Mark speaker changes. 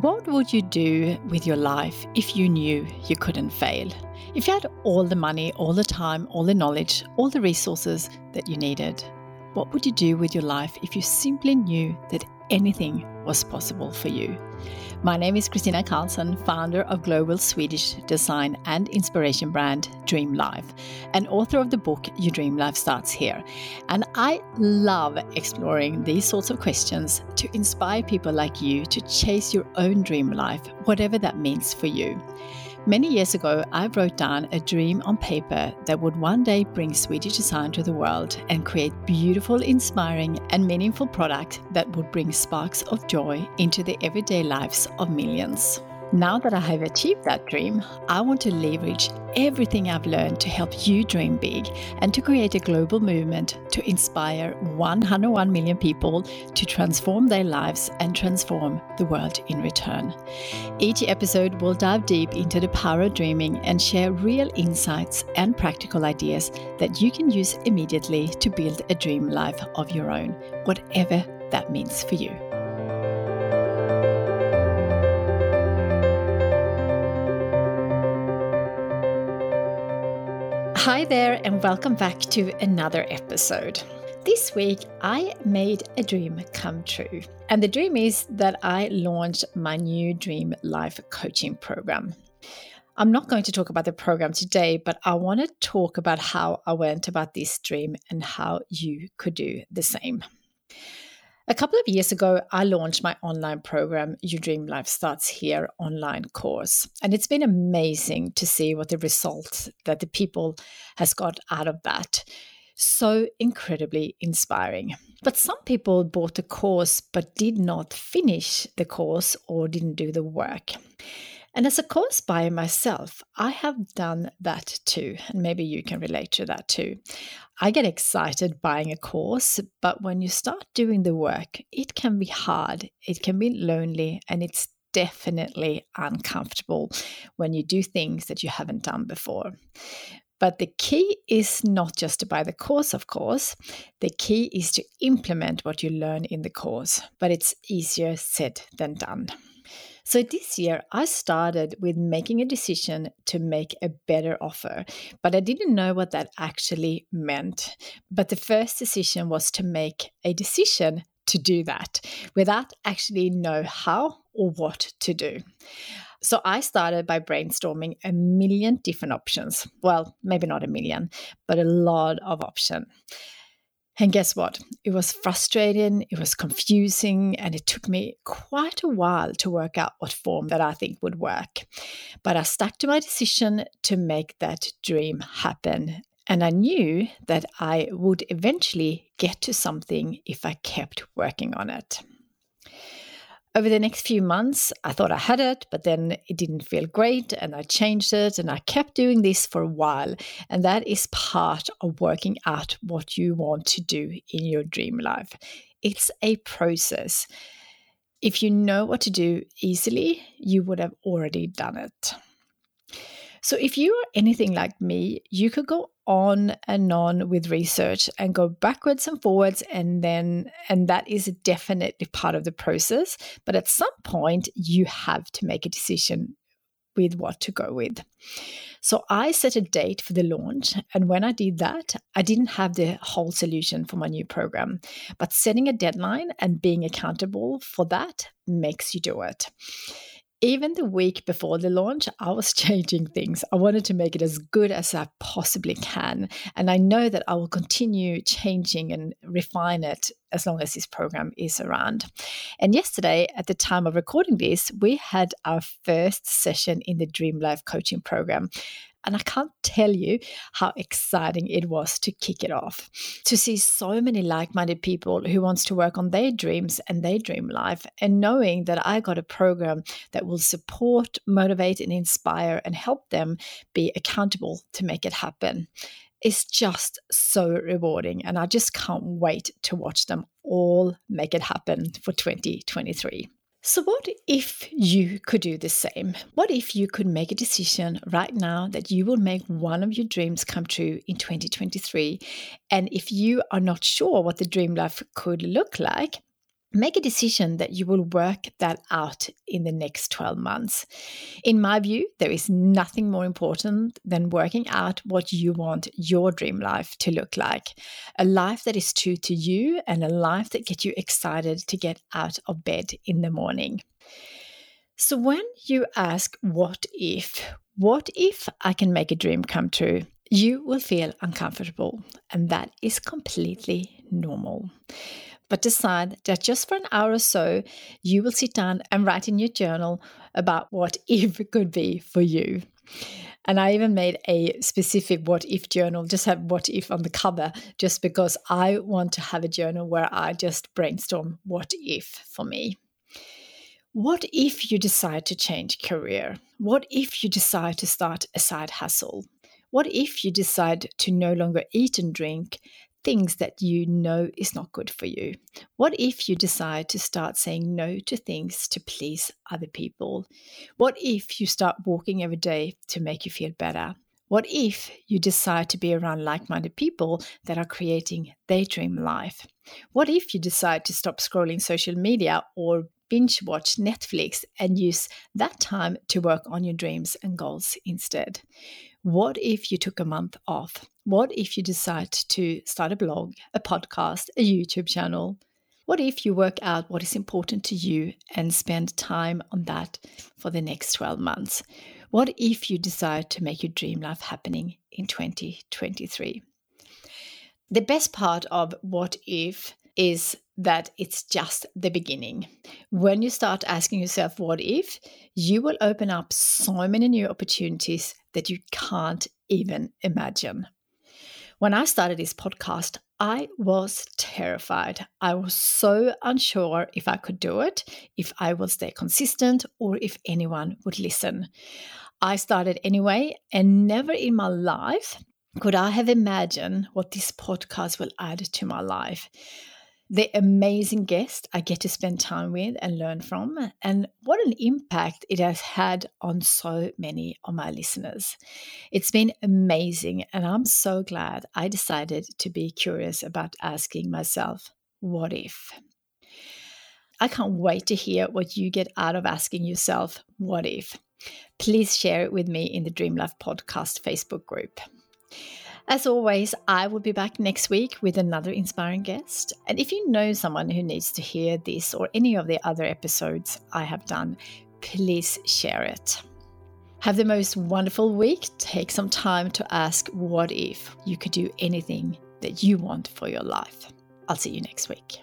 Speaker 1: What would you do with your life if you knew you couldn't fail? If you had all the money, all the time, all the knowledge, all the resources that you needed, what would you do with your life if you simply knew that anything was possible for you? My name is Kristina Karlsson, founder of global Swedish design and inspiration brand Dream Life, and author of the book Your Dream Life Starts Here. And I love exploring these sorts of questions to inspire people like you to chase your own dream life, whatever that means for you. Many years ago, I wrote down a dream on paper that would one day bring Swedish design to the world and create beautiful, inspiring, and meaningful products that would bring sparks of joy into the everyday lives of millions. Now that I have achieved that dream, I want to leverage everything I've learned to help you dream big and to create a global movement to inspire 101 million people to transform their lives and transform the world in return. Each episode will dive deep into the power of dreaming and share real insights and practical ideas that you can use immediately to build a dream life of your own, whatever that means for you. Hi there, and welcome back to another episode. This week, I made a dream come true. And the dream is that I launched my new Dream Life coaching program. I'm not going to talk about the program today, but I want to talk about how I went about this dream and how you could do the same. A couple of years ago, I launched my online program, Your Dream Life Starts Here online course. And it's been amazing to see what the results that the people has got out of that. So incredibly inspiring. But some people bought the course but did not finish the course or didn't do the work. And as a course buyer myself, I have done that too. And maybe you can relate to that too. I get excited buying a course, but when you start doing the work, it can be hard, it can be lonely, and it's definitely uncomfortable when you do things that you haven't done before. But the key is not just to buy the course, of course. The key is to implement what you learn in the course, but it's easier said than done. So this year, I started with making a decision to make a better offer, but I didn't know what that actually meant. But the first decision was to make a decision to do that without actually know how or what to do. So I started by brainstorming a million different options. Well, maybe not a million, but a lot of options. And guess what? It was frustrating, it was confusing, and it took me quite a while to work out what form that I think would work. But I stuck to my decision to make that dream happen. And I knew that I would eventually get to something if I kept working on it. Over the next few months, I thought I had it, but then it didn't feel great and I changed it and I kept doing this for a while. And that is part of working out what you want to do in your dream life. It's a process. If you know what to do easily, you would have already done it. So, if you are anything like me, you could go on and on with research and go backwards and forwards and then and that is definitely part of the process. But at some point you have to make a decision with what to go with. So i set a date for the launch and when i did that i didn't have the whole solution for my new program. But setting a deadline and being accountable for that makes you do it even the week before the launch, I was changing things. I wanted to make it as good as I possibly can. And I know that I will continue changing and refine it as long as this program is around. And yesterday, at the time of recording this, we had our first session in the Dream Life coaching program. And I can't tell you how exciting it was to kick it off, to see so many like minded people who wants to work on their dreams and their dream life, and knowing that I got a program that will support, motivate, and inspire and help them be accountable to make it happen. Is just so rewarding, and I just can't wait to watch them all make it happen for 2023. So, what if you could do the same? What if you could make a decision right now that you will make one of your dreams come true in 2023? And if you are not sure what the dream life could look like, make a decision that you will work that out in the next 12 months. In my view, there is nothing more important than working out what you want your dream life to look like. A life that is true to you and a life that gets you excited to get out of bed in the morning. So, when you ask, What if? What if I can make a dream come true? You will feel uncomfortable, and that is completely normal but decide that just for an hour or so, you will sit down and write in your journal about what if could be for you. And I even made a specific what if journal, just have what if on the cover, just because I want to have a journal where I just brainstorm what if for me. What if you decide to change career? What if you decide to start a side hustle? What if you decide to no longer eat and drink things that you know is not good for you? What if you decide to start saying no to things to please other people? What if you start walking every day to make you feel better? What if you decide to be around like minded people that are creating their dream life? What if you decide to stop scrolling social media or binge watch Netflix and use that time to work on your dreams and goals instead? What if you took a month off? What if you decide to start a blog, a podcast, a YouTube channel? What if you work out what is important to you and spend time on that for the next 12 months? What if you decide to make your dream life happening in 2023? The best part of what if is that it's just the beginning. When you start asking yourself, what if, you will open up so many new opportunities that you can't even imagine. When I started this podcast, I was terrified. I was so unsure if I could do it, if I would stay consistent, or if anyone would listen. I started anyway, and never in my life could I have imagined what this podcast will add to my life the amazing guest I get to spend time with and learn from, and what an impact it has had on so many of my listeners. It's been amazing, and I'm so glad I decided to be curious about asking myself, what if? I can't wait to hear what you get out of asking yourself, what if? Please share it with me in the Dream Life Podcast Facebook group. As always, I will be back next week with another inspiring guest. And if you know someone who needs to hear this or any of the other episodes I have done, please share it. Have the most wonderful week. Take some time to ask what if you could do anything that you want for your life. I'll see you next week.